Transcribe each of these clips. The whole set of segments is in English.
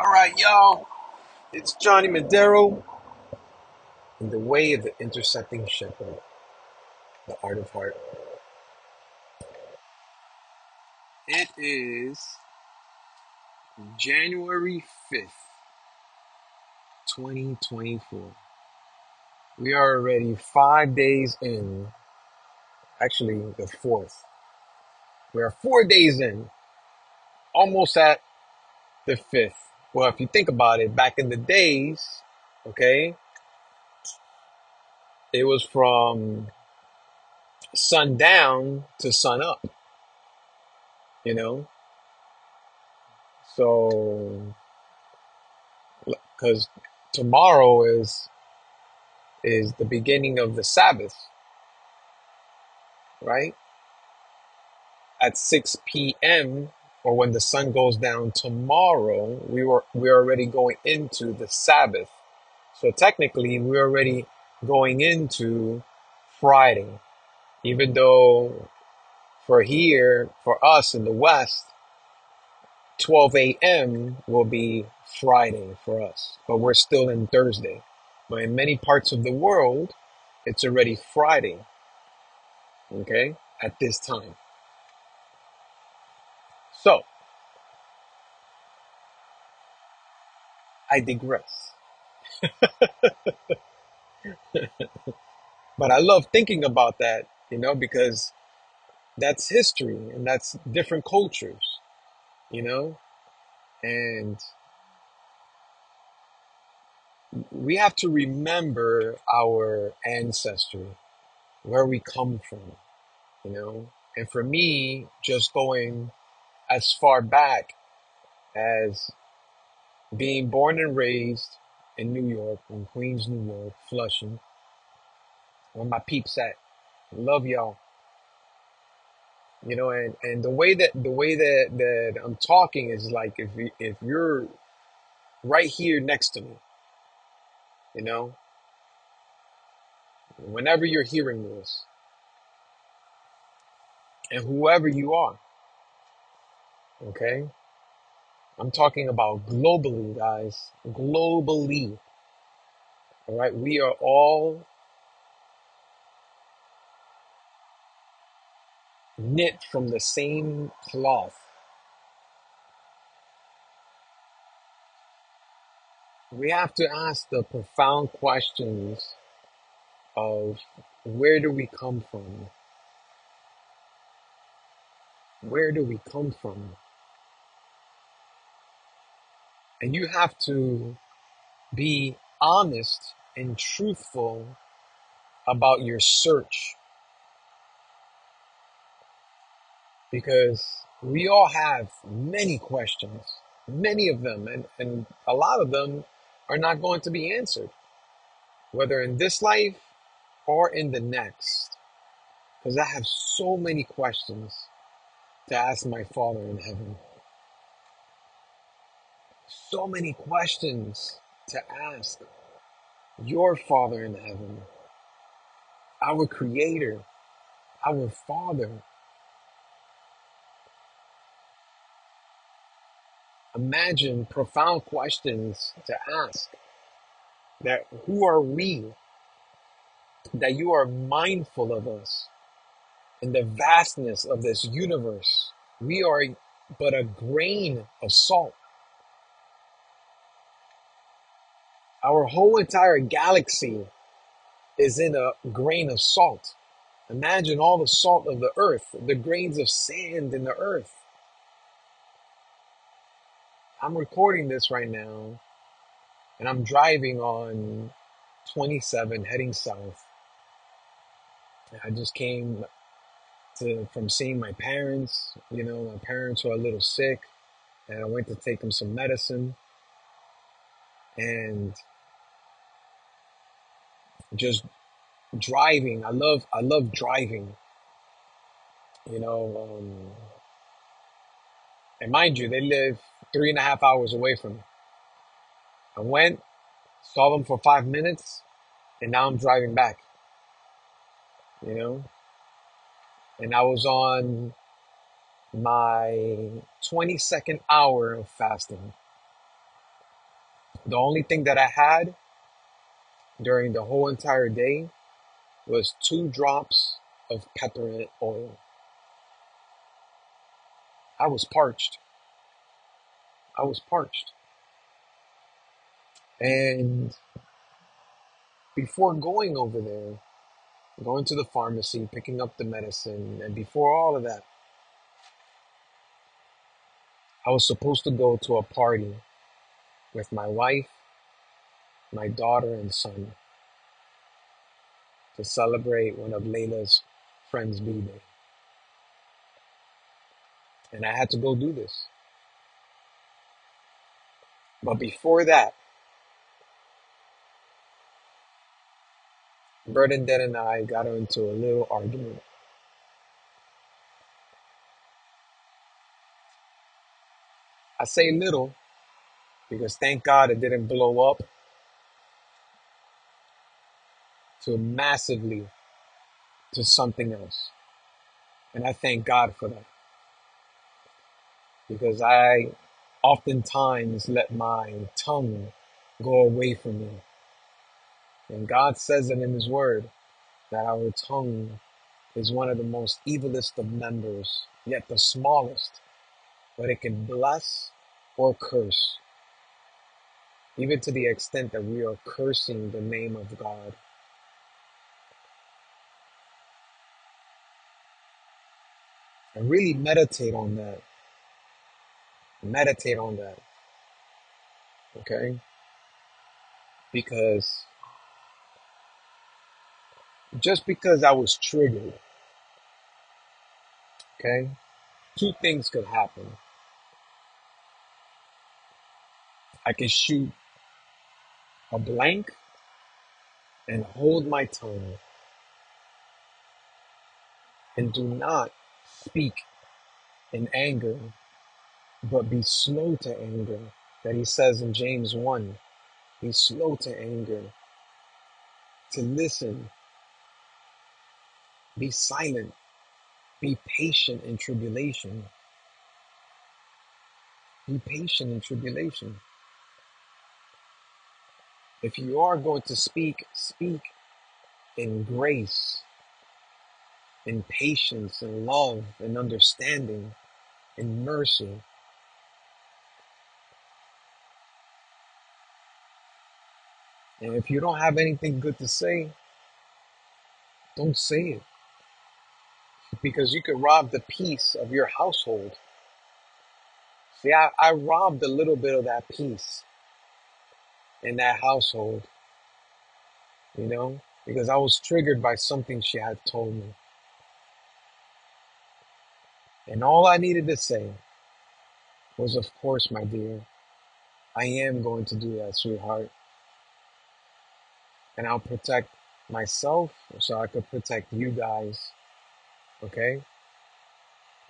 All right, y'all. It's Johnny Madero in the way of the intersecting shepherd, the art of heart. It is January 5th, 2024. We are already five days in, actually, the fourth. We are four days in, almost at the fifth. Well, if you think about it, back in the days, okay, it was from sundown to sun up, you know? So, because tomorrow is is the beginning of the Sabbath, right? At 6 p.m. or when the sun goes down tomorrow, we were we're already going into the Sabbath. So technically, we're already going into Friday, even though for here, for us in the West, 12 a.m. will be Friday for us, but we're still in Thursday. But in many parts of the world, it's already Friday, okay, at this time. So I digress. But I love thinking about that, you know, because that's history and that's different cultures, you know, and we have to remember our ancestry, where we come from, you know. And for me, just going as far back as being born and raised in New York, in Queens, New York, Flushing, where my peeps at. Love y'all. You know, and, and the way that the way that, that I'm talking is like if you, if you're right here next to me, you know, whenever you're hearing this, and whoever you are, okay? I'm talking about globally, guys. Globally. All right. We are all knit from the same cloth. We have to ask the profound questions of where do we come from? Where do we come from? And you have to be honest and truthful about your search because we all have many questions, many of them, and, and a lot of them are not going to be answered, whether in this life or in the next. Because I have so many questions to ask my Father in heaven, so many questions to ask your Father in heaven, our Creator, our Father. Imagine profound questions to ask that who are we that you are mindful of us in the vastness of this universe. We are but a grain of salt. Our whole entire galaxy is in a grain of salt. Imagine all the salt of the earth, the grains of sand in the earth. I'm recording this right now and I'm driving on 27 heading south. I just came to from seeing my parents. You know, my parents were a little sick and I went to take them some medicine and just driving. I love I love driving, you know, um, and mind you, they live three and a half hours away from me. I went, saw them for five minutes, and now I'm driving back, you know, and I was on my 22nd hour of fasting. The only thing that I had during the whole entire day was two drops of peppermint oil. I was parched. I was parched. And before going over there, going to the pharmacy, picking up the medicine, and before all of that, I was supposed to go to a party with my wife, my daughter, and son to celebrate one of Layla's friends' B-Day. And I had to go do this. But before that, Bernadette and I got into a little argument. I say little because thank God it didn't blow up to massively to something else. And I thank God for that because I oftentimes let my tongue go away from me. And God says it in His Word that our tongue is one of the most evilest of members, yet the smallest, but it can bless or curse, even to the extent that we are cursing the name of God. And really meditate on that. Meditate on that, okay? Because just because I was triggered, okay, two things could happen. I can shoot a blank and hold my tongue and do not speak in anger, but be slow to anger. That he says in James 1 be slow to anger, to listen, be silent, be patient in tribulation. Be patient in tribulation. If you are going to speak, speak in grace, in patience, and love, and understanding, and mercy. And if you don't have anything good to say, don't say it because you could rob the peace of your household. See, I, I robbed a little bit of that peace in that household, you know, because I was triggered by something she had told me. And all I needed to say was, Of course, my dear, I am going to do that, sweetheart. And I'll protect myself so I could protect you guys. Okay?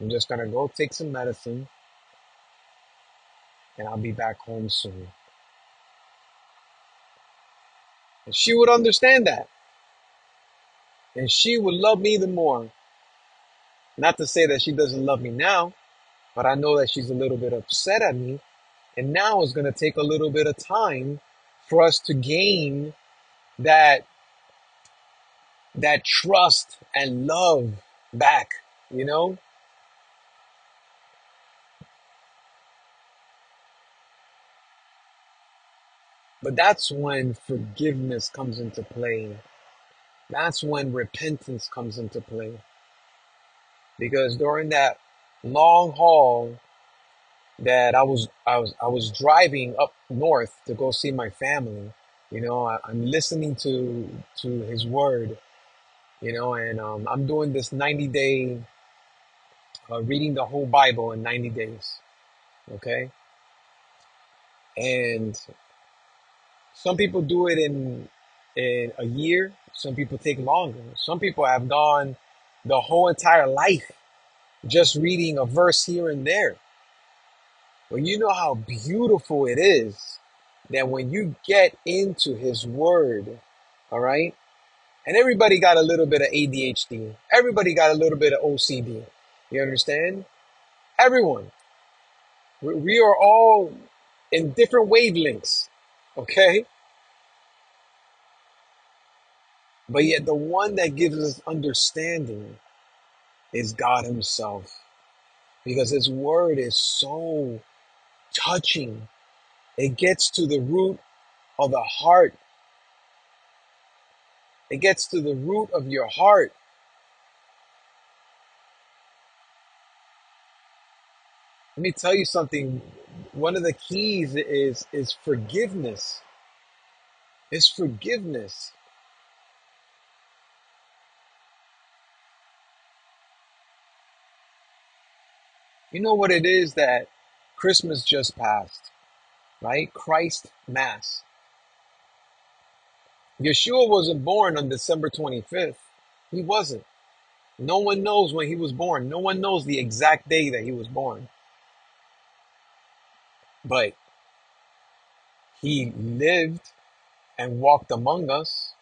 I'm just to go take some medicine and I'll be back home soon. And she would understand that. And she would love me the more. Not to say that she doesn't love me now, but I know that she's a little bit upset at me. And now it's going to take a little bit of time for us to gain that that trust and love back, you know? But that's when forgiveness comes into play. That's when repentance comes into play. Because during that long haul that I was I was I was driving up north to go see my family, you know, I, I'm listening to to his word, you know, and um, I'm doing this 90 day uh, reading the whole Bible in 90 days, okay? And some people do it in in a year. Some people take longer. Some people have gone the whole entire life just reading a verse here and there. But you know how beautiful it is that when you get into His Word, all right? And everybody got a little bit of ADHD. Everybody got a little bit of OCD. You understand? Everyone. We we are all in different wavelengths. Okay? But yet the one that gives us understanding is God Himself. Because His word is so touching. It gets to the root of the heart. It gets to the root of your heart. Let me tell you something. One of the keys is is forgiveness. Is forgiveness. You know what it is that Christmas just passed, right? Christ Mass. Yeshua wasn't born on December 25th. He wasn't. No one knows when he was born. No one knows the exact day that he was born. But he lived and walked among us.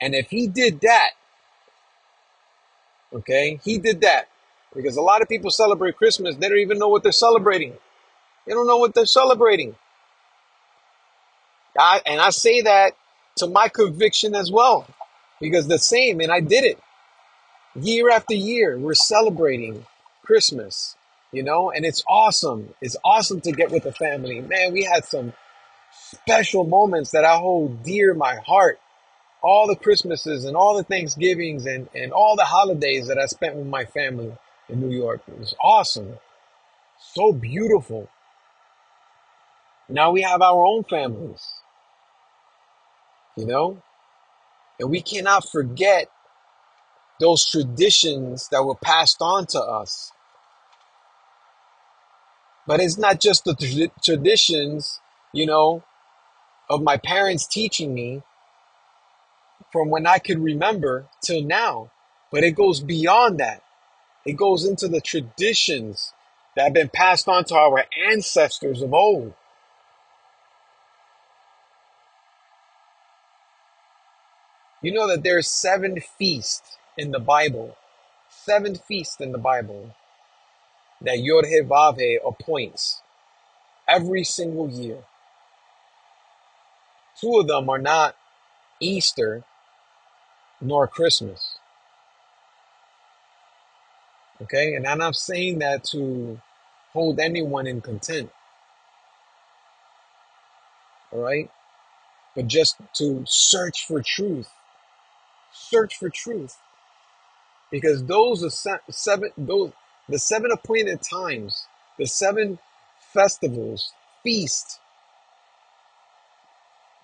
And if he did that, okay, he did that. Because a lot of people celebrate Christmas, they don't even know what they're celebrating. They don't know what they're celebrating. I, and I say that to my conviction as well, because the same, and I did it year after year. We're celebrating Christmas, you know, and it's awesome. It's awesome to get with the family. Man, we had some special moments that I hold dear in my heart. All the Christmases and all the Thanksgivings and, and all the holidays that I spent with my family in New York. It was awesome. So beautiful. Now we have our own families, you know, and we cannot forget those traditions that were passed on to us. But it's not just the tra- traditions, you know, of my parents teaching me from when I could remember till now, but it goes beyond that. It goes into the traditions that have been passed on to our ancestors of old. You know that there's seven feasts in the Bible, seven feasts in the Bible that Yod-Heh-Vav-Heh appoints every single year. Two of them are not Easter nor Christmas. Okay, and I'm not saying that to hold anyone in contempt, all right, but just to search for truth. Search for truth, because those are se- seven. Those the seven appointed times, the seven festivals, feast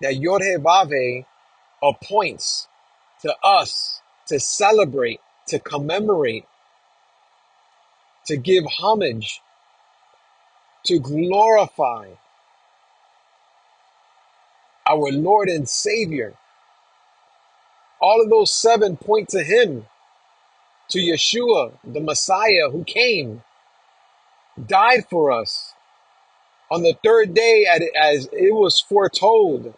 that Yod-Heh-Vav-Heh appoints to us to celebrate, to commemorate, to give homage, to glorify our Lord and Savior. All of those seven point to Him, to Yeshua, the Messiah who came, died for us on the third day as it was foretold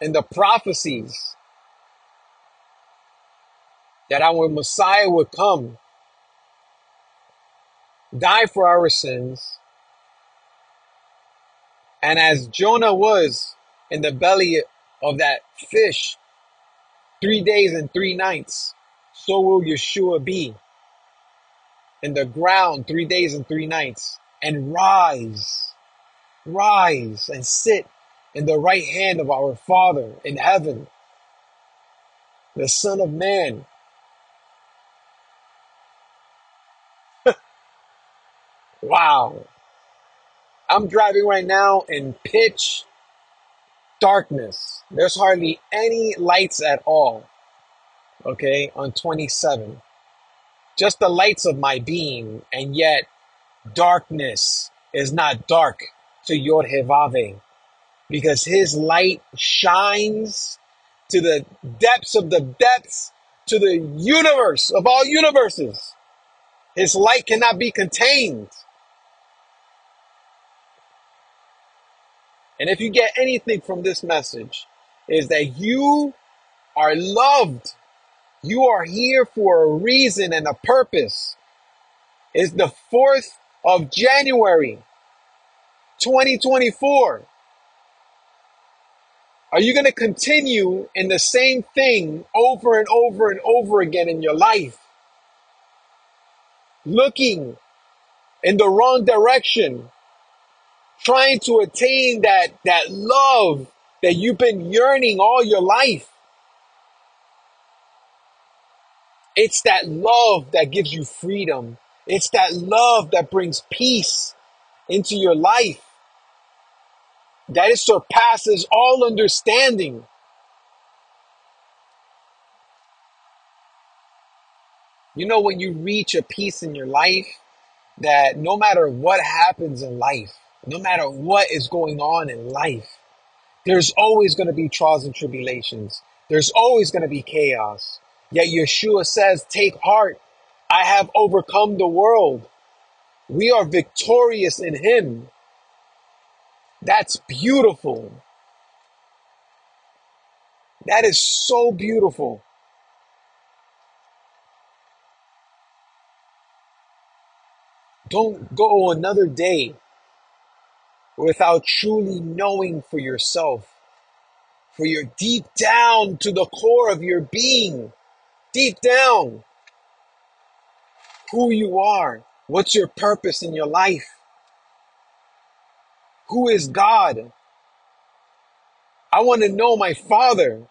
in the prophecies that our Messiah would come, die for our sins, and as Jonah was in the belly of that fish three days and three nights, so will Yeshua be in the ground three days and three nights, and rise, rise and sit in the right hand of our Father in heaven, the Son of Man. Wow. I'm driving right now in pitch darkness. There's hardly any lights at all. Okay, on 27. Just the lights of my being, and yet darkness is not dark to Yod-Heh-Vav-Heh because his light shines to the depths of the depths, to the universe of all universes. His light cannot be contained. And if you get anything from this message, is that you are loved. You are here for a reason and a purpose. It's the 4th of January, 2024. Are you going to continue in the same thing over and over and over again in your life? Looking in the wrong direction, trying to attain that, that love that you've been yearning all your life. It's that love that gives you freedom. It's that love that brings peace into your life. That it surpasses all understanding. You know, when you reach a peace in your life, that no matter what happens in life, no matter what is going on in life, there's always going to be trials and tribulations. There's always going to be chaos. Yet Yeshua says, Take heart. I have overcome the world. We are victorious in Him. That's beautiful. That is so beautiful. Don't go another day without truly knowing for yourself, for your deep down to the core of your being, deep down, who you are. What's your purpose in your life? Who is God? I want to know my Father.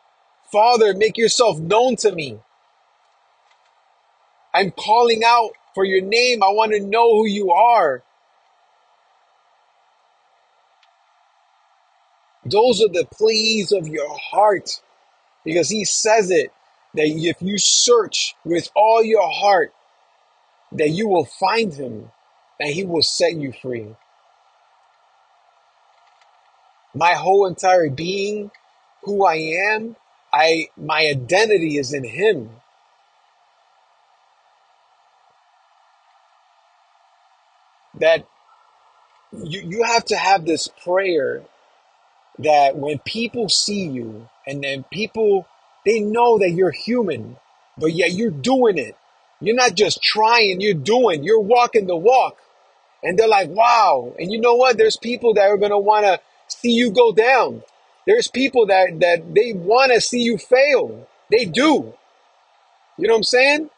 Father, make yourself known to me. I'm calling out for your name. I want to know who you are. Those are the pleas of your heart because he says it that if you search with all your heart, that you will find him and he will set you free. My whole entire being, who I am, I my identity is in him. That you, you have to have this prayer that when people see you and then people they know that you're human, but yet you're doing it. You're not just trying, you're doing, you're walking the walk. And they're like, wow. And you know what? There's people that are gonna wanna see you go down. There's people that that they wanna see you fail. They do. You know what I'm saying?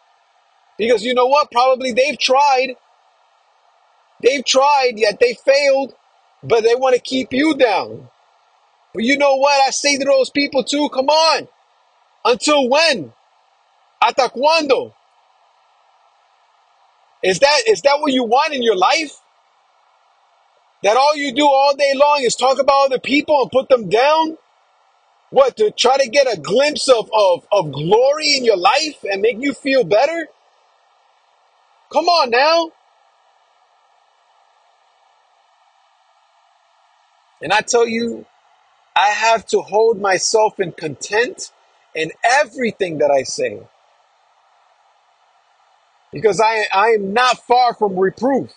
Because you know what? Probably they've tried. They've tried, yet they failed, but they want to keep you down. But you know what? I say to those people too, come on. Until when? Hasta cuando? Is that is that what you want in your life? That all you do all day long is talk about other people and put them down? What, to try to get a glimpse of, of, of glory in your life and make you feel better? Come on now. And I tell you, I have to hold myself in content in everything that I say. Because I, I am not far from reproof.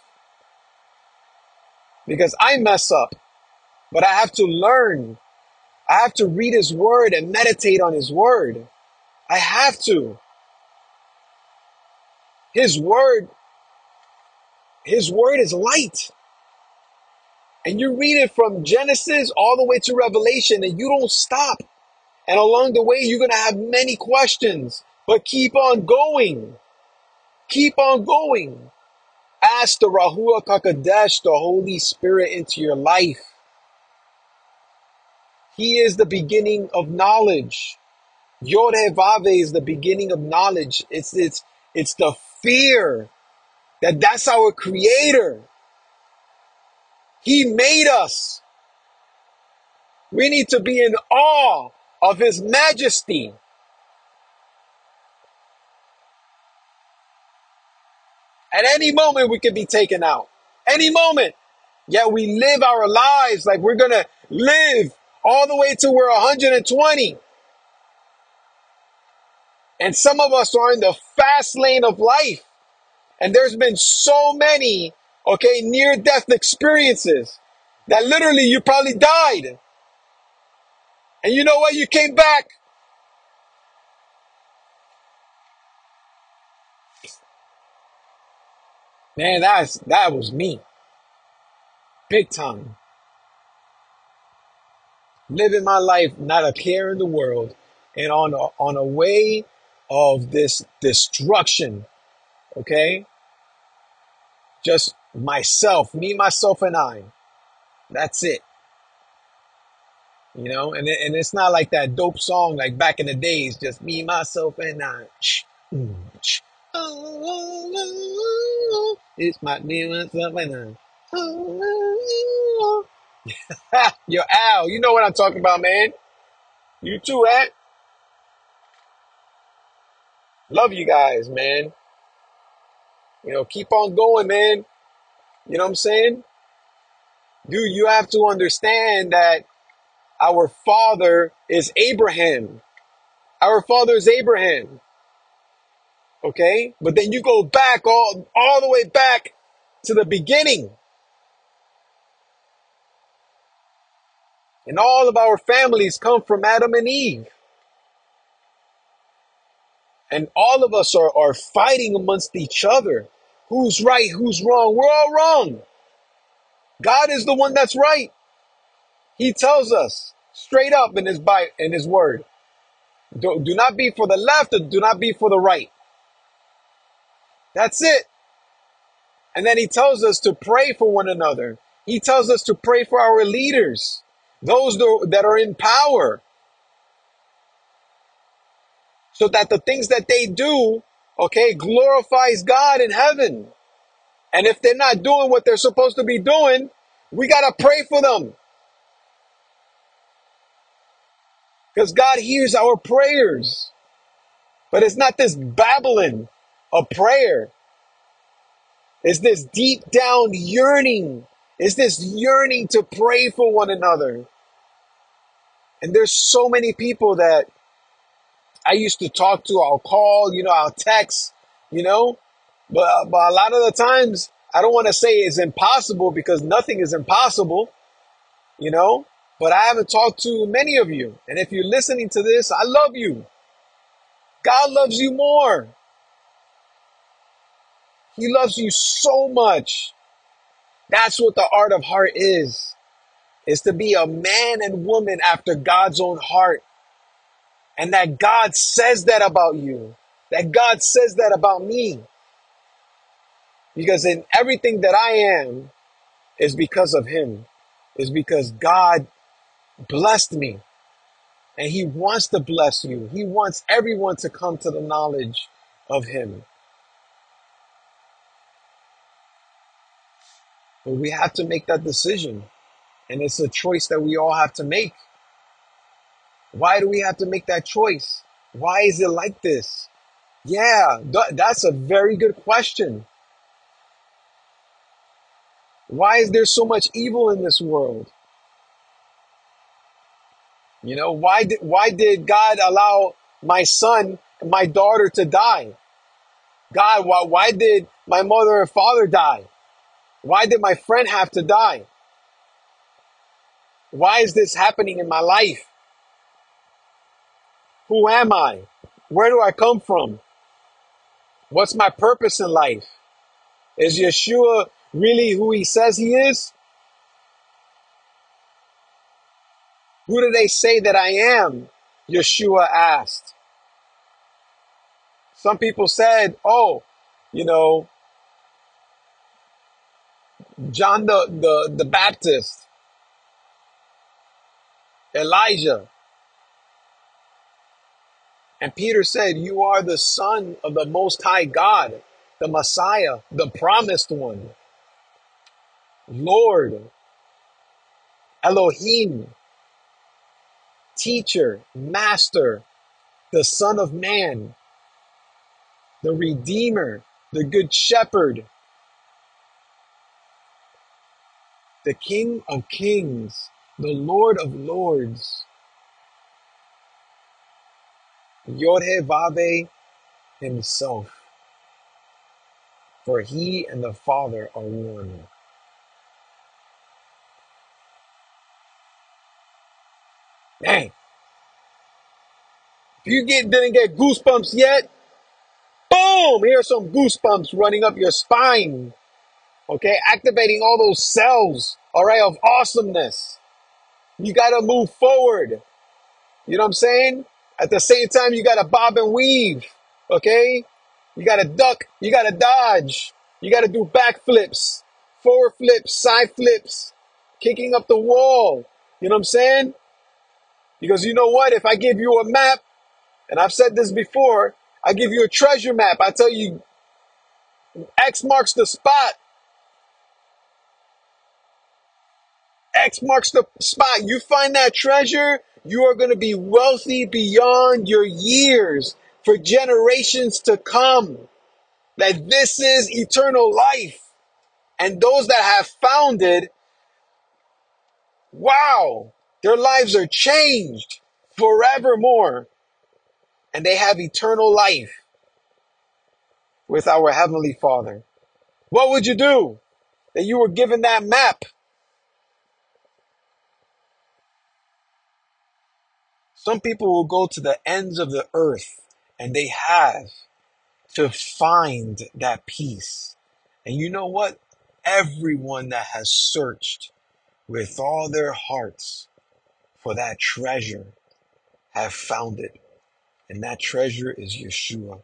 Because I mess up. But I have to learn. I have to read his word and meditate on his word. I have to. His word, his word is light. And you read it from Genesis all the way to Revelation and you don't stop. And along the way, you're going to have many questions, but keep on going. Keep on going. Ask the Ruach HaKodesh, the Holy Spirit, into your life. He is the beginning of knowledge. Yod Vave is the beginning of knowledge. It's, it's, it's the fear that that's our creator. He made us. We need to be in awe of his majesty. At any moment, we could be taken out. Any moment. Yet we live our lives like we're going to live all the way to we're 120. And some of us are in the fast lane of life. And there's been so many, okay, near death experiences that literally you probably died. And you know what? You came back. Man, that's, that was me. Big time. living my life, not a care in the world, and on a, on a way of this destruction. Okay, just myself, me, myself, and I. That's it. You know, and and it's not like that dope song like back in the days, just me, myself, and I. It's my me, myself, and I. Yo, Al, you know what I'm talking about, man. You too, eh? Love you guys, man. You know, keep on going, man. You know what I'm saying? Dude, you have to understand that our father is Abraham. Our father is Abraham. Okay? But then you go back all, all the way back to the beginning. And all of our families come from Adam and Eve. And all of us are, are fighting amongst each other. Who's right? Who's wrong? We're all wrong. God is the one that's right. He tells us straight up in his by in his word. Do, do not be for the left or do not be for the right. That's it. And then he tells us to pray for one another. He tells us to pray for our leaders, those that are in power, so that the things that they do, okay, glorifies God in heaven. And if they're not doing what they're supposed to be doing, we got to pray for them. Because God hears our prayers. But it's not this babbling of prayer. It's this deep down yearning. It's this yearning to pray for one another. And there's so many people that I used to talk to. I'll call, you know, I'll text, you know, but, but a lot of the times I don't want to say it's impossible because nothing is impossible, you know, but I haven't talked to many of you. And if you're listening to this, I love you. God loves you more. He loves you so much. That's what the art of heart is. Is to be a man and woman after God's own heart. And that God says that about you. That God says that about me. Because in everything that I am is because of him. Is because God blessed me. And he wants to bless you. He wants everyone to come to the knowledge of him. But we have to make that decision. And it's a choice that we all have to make. Why do we have to make that choice? Why is it like this? Yeah, th- that's a very good question. Why is there so much evil in this world? You know, why did why did God allow my son my daughter to die? God, why why did my mother and father die? Why did my friend have to die? Why is this happening in my life? Who am I? Where do I come from? What's my purpose in life? Is Yeshua really who he says he is? Who do they say that I am? Yeshua asked. Some people said, oh, you know, John the, the, the Baptist, Elijah. And Peter said, You are the Son of the Most High God, the Messiah, the promised one, Lord, Elohim, teacher, master, the Son of Man, the Redeemer, the Good Shepherd, the King of Kings, the Lord of Lords, Yod-Heh-Vav himself. For he and the Father are one. Dang. If you get didn't get goosebumps yet, boom, here's some goosebumps running up your spine. Okay, activating all those cells, all right, of awesomeness. You got to move forward. You know what I'm saying? At the same time, you got to bob and weave. Okay? You got to duck. You got to dodge. You got to do backflips, forward flips, side flips, kicking up the wall. You know what I'm saying? Because you know what? If I give you a map, and I've said this before, I give you a treasure map. I tell you, X marks the spot. X marks the spot. You find that treasure, you are going to be wealthy beyond your years for generations to come. That this is eternal life. And those that have found it, wow, their lives are changed forevermore. And they have eternal life with our Heavenly Father. What would you do that you were given that map? Some people will go to the ends of the earth and they have to find that peace. And you know what? Everyone that has searched with all their hearts for that treasure have found it. And that treasure is Yeshua.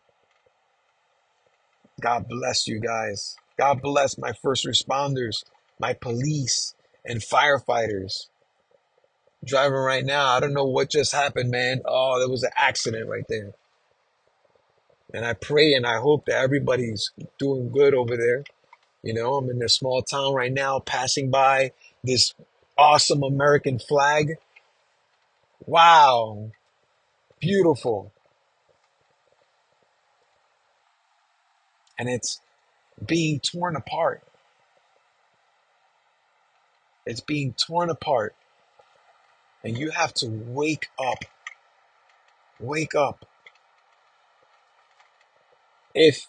God bless you guys. God bless my first responders, my police, and firefighters. Driving right now, I don't know what just happened, man. Oh, there was an accident right there. And I pray and I hope that everybody's doing good over there. You know, I'm in a small town right now, passing by this awesome American flag. Wow, beautiful. And it's being torn apart. It's being torn apart. And you have to wake up. Wake up. If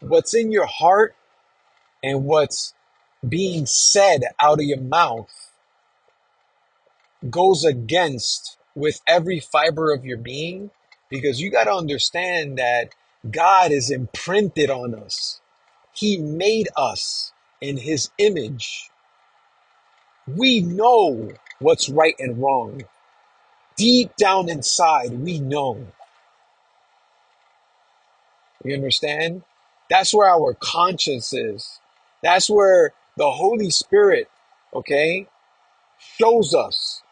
what's in your heart and what's being said out of your mouth goes against with every fiber of your being, because you got to understand that God is imprinted on us. He made us in his image. We know what's right and wrong. Deep down inside, we know. You understand? That's where our conscience is. That's where the Holy Spirit, okay, shows us.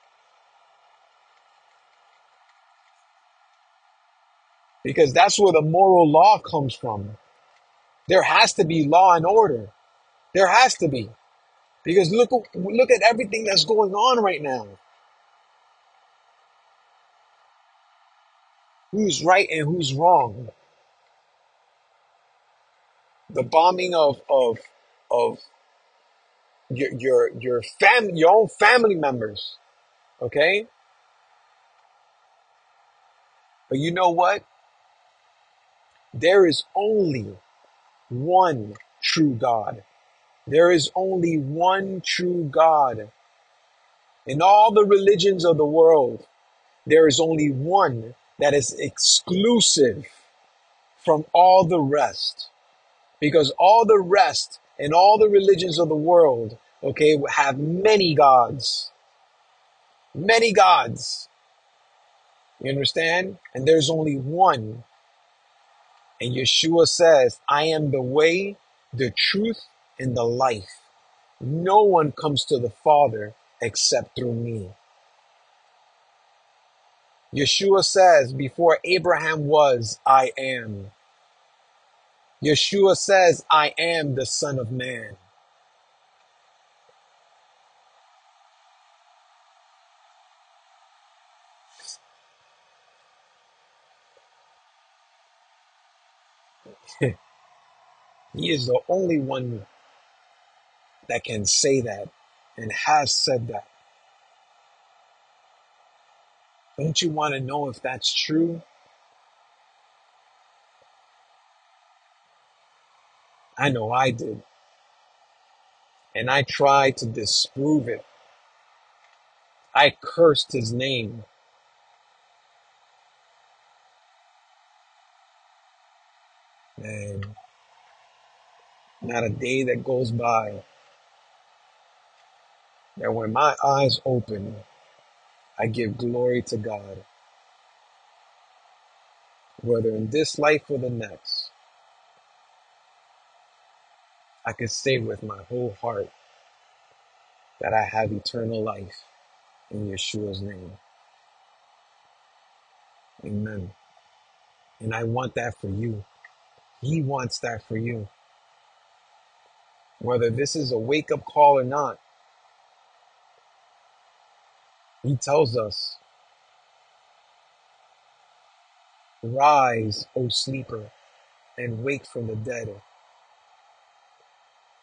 Because that's where the moral law comes from. There has to be law and order. There has to be. Because look, look at everything that's going on right now. Who's right and who's wrong? The bombing of of of your your your fam your own family members. Okay, but you know what? There is only one true God. There is only one true God. In all the religions of the world, there is only one that is exclusive from all the rest. Because all the rest and all the religions of the world, okay, have many gods. Many gods. You understand? And there's only one. And Yeshua says, I am the way, the truth, and the life. No one comes to the Father except through me. Yeshua says, Before Abraham was, I am. Yeshua says, I am the Son of Man. He is the only one that can say that and has said that. Don't you want to know if that's true? I know I did. And I tried to disprove it. I cursed his name. Man, not a day that goes by That when my eyes open, I give glory to God, whether in this life or the next. I can say with my whole heart that I have eternal life in Yeshua's name. Amen. And I want that for you. He wants that for you. Whether this is a wake up call or not, he tells us, Rise, O sleeper, and wake from the dead,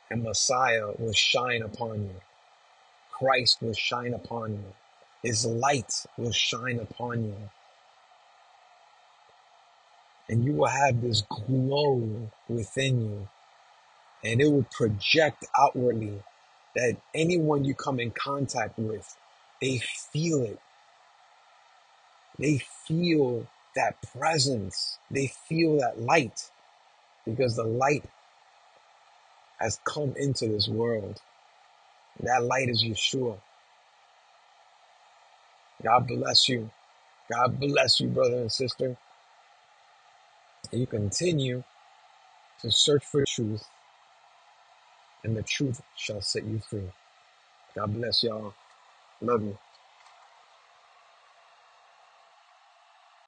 and Messiah will shine upon you. Christ will shine upon you. His light will shine upon you. And you will have this glow within you. And it will project outwardly that anyone you come in contact with, they feel it. They feel that presence. They feel that light because the light has come into this world. That light is Yeshua. God bless you. God bless you, brother and sister. And you continue to search for truth, and the truth shall set you free. God bless y'all. Love you.